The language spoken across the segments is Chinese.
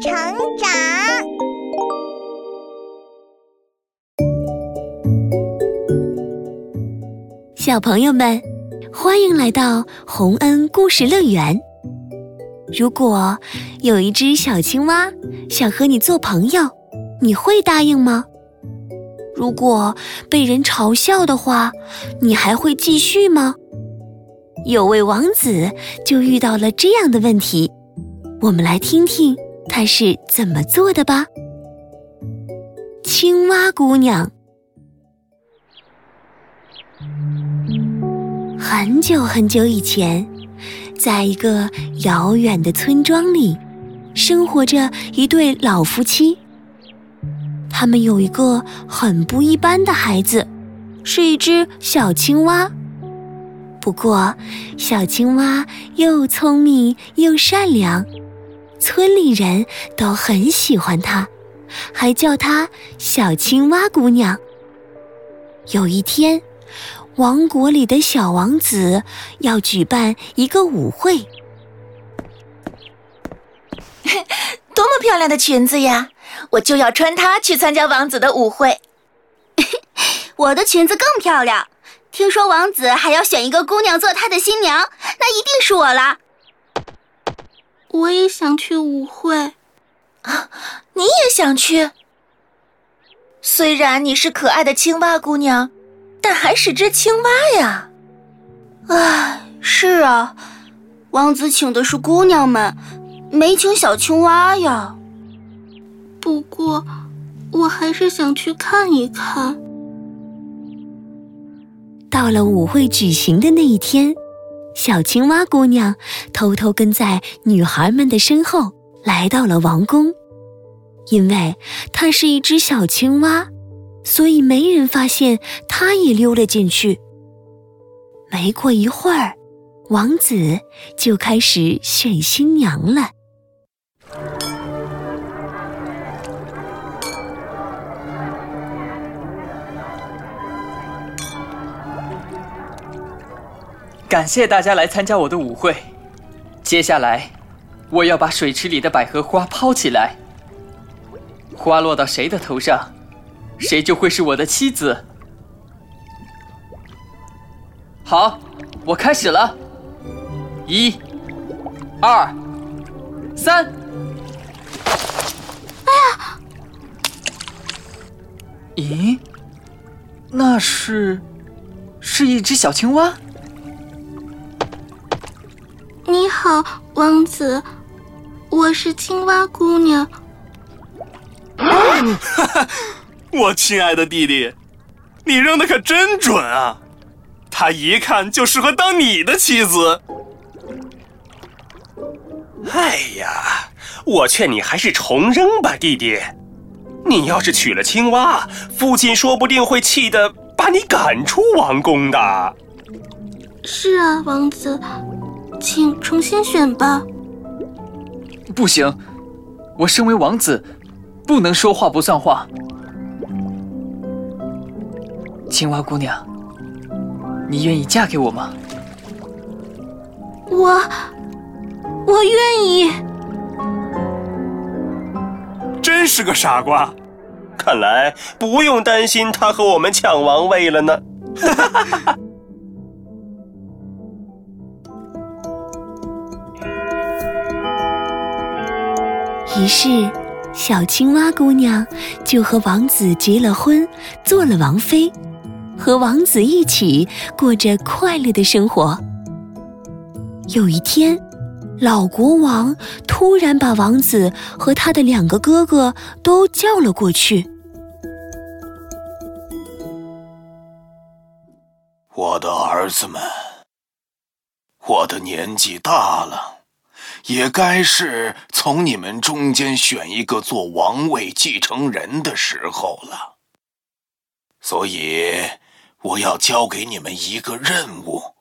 成长。小朋友们，欢迎来到洪恩故事乐园。如果有一只小青蛙想和你做朋友，你会答应吗？如果被人嘲笑的话，你还会继续吗？有位王子就遇到了这样的问题，我们来听听他是怎么做的吧。青蛙姑娘，很久很久以前，在一个遥远的村庄里，生活着一对老夫妻。他们有一个很不一般的孩子，是一只小青蛙。不过，小青蛙又聪明又善良，村里人都很喜欢她，还叫她小青蛙姑娘。有一天，王国里的小王子要举办一个舞会，多么漂亮的裙子呀！我就要穿它去参加王子的舞会。我的裙子更漂亮。听说王子还要选一个姑娘做他的新娘，那一定是我啦！我也想去舞会，啊，你也想去？虽然你是可爱的青蛙姑娘，但还是只青蛙呀！唉，是啊，王子请的是姑娘们，没请小青蛙呀。不过，我还是想去看一看。到了舞会举行的那一天，小青蛙姑娘偷偷跟在女孩们的身后，来到了王宫。因为她是一只小青蛙，所以没人发现她也溜了进去。没过一会儿，王子就开始选新娘了。感谢大家来参加我的舞会。接下来，我要把水池里的百合花抛起来，花落到谁的头上，谁就会是我的妻子。好，我开始了。一、二、三。哎呀！咦，那是，是一只小青蛙。你好，王子，我是青蛙姑娘。哈哈，我亲爱的弟弟，你扔的可真准啊！他一看就适合当你的妻子。哎呀，我劝你还是重扔吧，弟弟。你要是娶了青蛙，父亲说不定会气得把你赶出王宫的。是啊，王子。请重新选吧。不行，我身为王子，不能说话不算话。青蛙姑娘，你愿意嫁给我吗？我，我愿意。真是个傻瓜，看来不用担心他和我们抢王位了呢。哈哈哈哈。于是，小青蛙姑娘就和王子结了婚，做了王妃，和王子一起过着快乐的生活。有一天，老国王突然把王子和他的两个哥哥都叫了过去。我的儿子们，我的年纪大了。也该是从你们中间选一个做王位继承人的时候了，所以我要交给你们一个任务，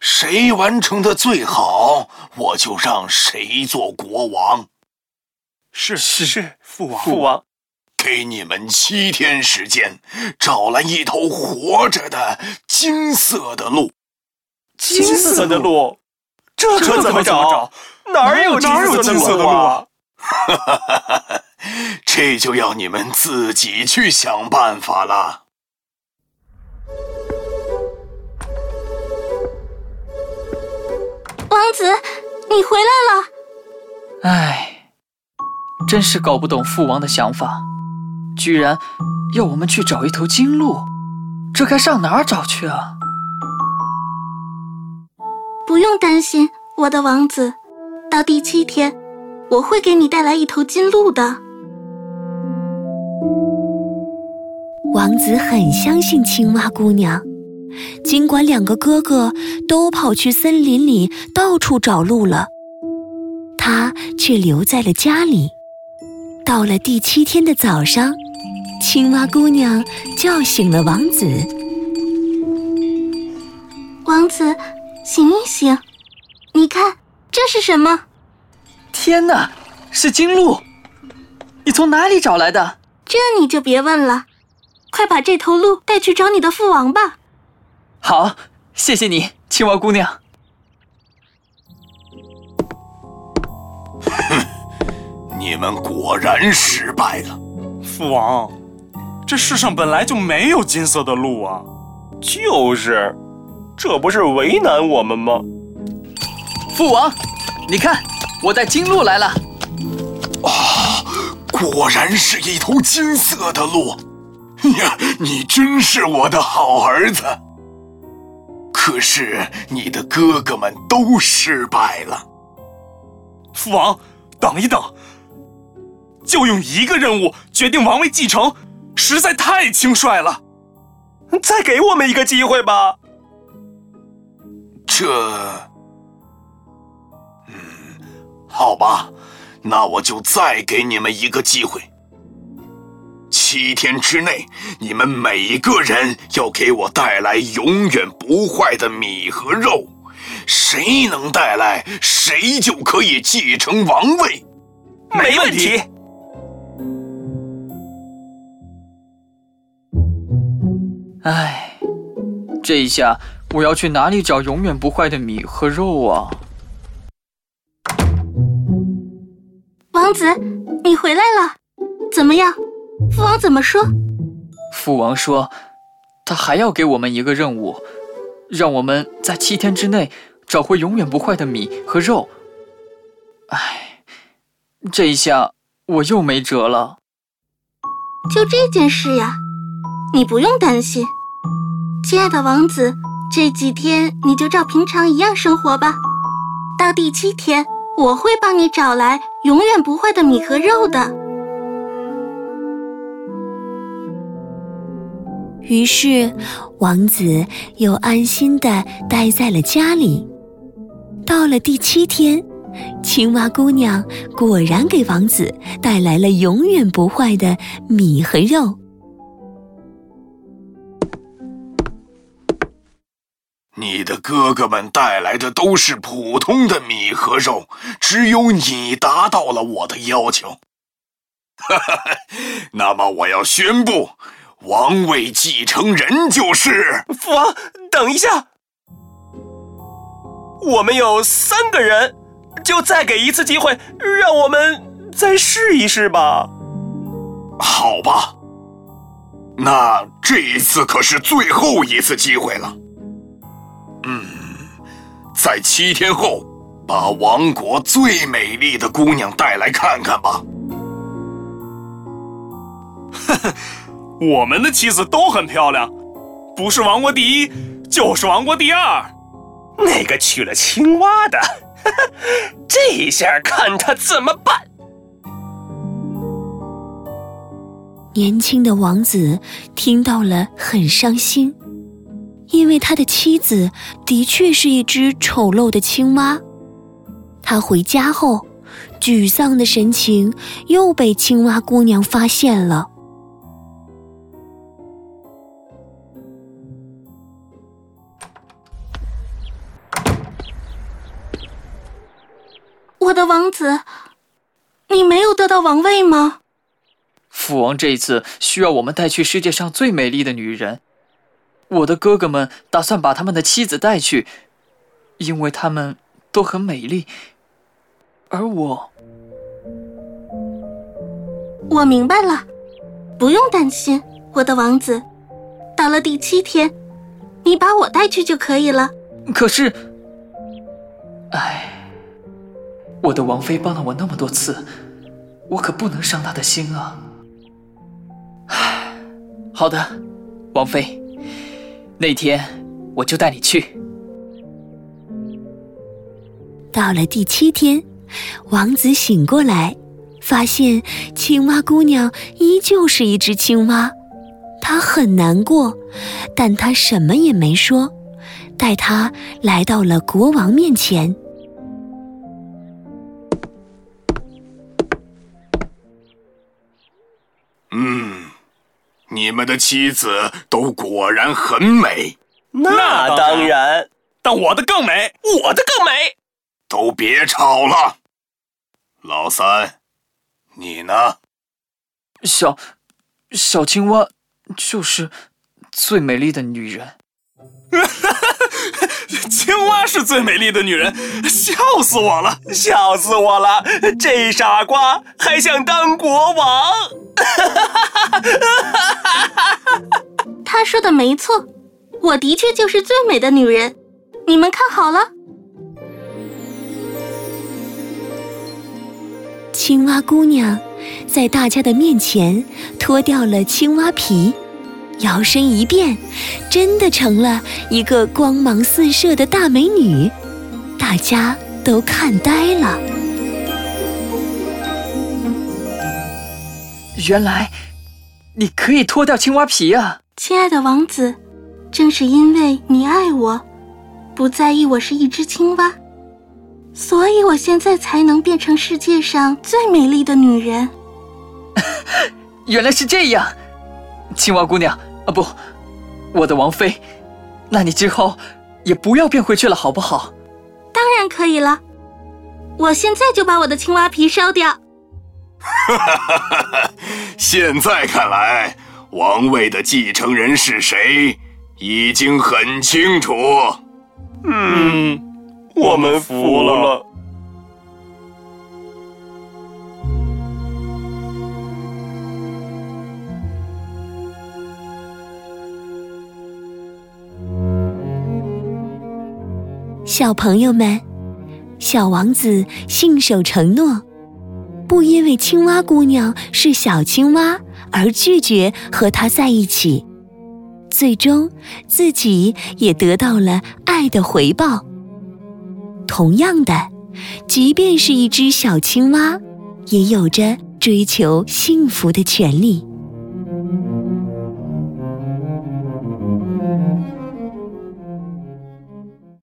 谁完成的最好，我就让谁做国王。是是是，父王父王，给你们七天时间，找来一头活着的金色的鹿。金色的鹿。这可怎么找？哪有金色的鹿啊？哈哈哈哈哈！这就要你们自己去想办法了。王子，你回来了。唉，真是搞不懂父王的想法，居然要我们去找一头金鹿，这该上哪儿找去啊？不用担心，我的王子，到第七天，我会给你带来一头金鹿的。王子很相信青蛙姑娘，尽管两个哥哥都跑去森林里到处找鹿了。他却留在了家里。到了第七天的早上，青蛙姑娘叫醒了王子。王子，醒一醒！你看，这是什么？天哪，是金鹿！你从哪里找来的？这你就别问了，快把这头鹿带去找你的父王吧。好，谢谢你，青蛙姑娘。你们果然失败了，父王，这世上本来就没有金色的鹿啊！就是，这不是为难我们吗？父王，你看，我带金鹿来了。啊，果然是一头金色的鹿！呀，你真是我的好儿子。可是你的哥哥们都失败了。父王，等一等。就用一个任务决定王位继承，实在太轻率了。再给我们一个机会吧。这，嗯，好吧，那我就再给你们一个机会。七天之内，你们每个人要给我带来永远不坏的米和肉。谁能带来，谁就可以继承王位。没问题。唉，这一下我要去哪里找永远不坏的米和肉啊？王子，你回来了，怎么样？父王怎么说？父王说，他还要给我们一个任务，让我们在七天之内找回永远不坏的米和肉。唉，这一下我又没辙了。就这件事呀。你不用担心，亲爱的王子，这几天你就照平常一样生活吧。到第七天，我会帮你找来永远不坏的米和肉的。于是，王子又安心的待在了家里。到了第七天，青蛙姑娘果然给王子带来了永远不坏的米和肉。你的哥哥们带来的都是普通的米和肉，只有你达到了我的要求。哈哈，那么我要宣布，王位继承人就是父王。等一下，我们有三个人，就再给一次机会，让我们再试一试吧。好吧，那这一次可是最后一次机会了。嗯，在七天后，把王国最美丽的姑娘带来看看吧。呵呵，我们的妻子都很漂亮，不是王国第一，就是王国第二。那个娶了青蛙的，这下看他怎么办？年轻的王子听到了，很伤心。因为他的妻子的确是一只丑陋的青蛙，他回家后，沮丧的神情又被青蛙姑娘发现了。我的王子，你没有得到王位吗？父王这一次需要我们带去世界上最美丽的女人。我的哥哥们打算把他们的妻子带去，因为他们都很美丽，而我，我明白了，不用担心，我的王子。到了第七天，你把我带去就可以了。可是，唉，我的王妃帮了我那么多次，我可不能伤她的心啊。唉，好的，王妃，那天我就带你去。到了第七天，王子醒过来，发现青蛙姑娘依旧是一只青蛙，他很难过，但他什么也没说，带他来到了国王面前。你们的妻子都果然很美，那当然，但我的更美，我的更美。都别吵了，老三，你呢？小小青蛙就是最美丽的女人。青蛙是最美丽的女人，笑死我了，笑死我了！这傻瓜还想当国王？他说的没错，我的确就是最美的女人。你们看好了。青蛙姑娘在大家的面前脱掉了青蛙皮，摇身一变，真的成了一个光芒四射的大美女，大家都看呆了。原来你可以脱掉青蛙皮啊，亲爱的王子，正是因为你爱我，不在意我是一只青蛙。所以，我现在才能变成世界上最美丽的女人。原来是这样，青蛙姑娘啊，不，我的王妃，那你之后也不要变回去了，好不好？当然可以了，我现在就把我的青蛙皮烧掉。哈哈哈哈哈！现在看来，王位的继承人是谁，已经很清楚。嗯。我们服了。小朋友们，小王子信守承诺，不因为青蛙姑娘是小青蛙而拒绝和她在一起，最终自己也得到了爱的回报。同样的，即便是一只小青蛙，也有着追求幸福的权利。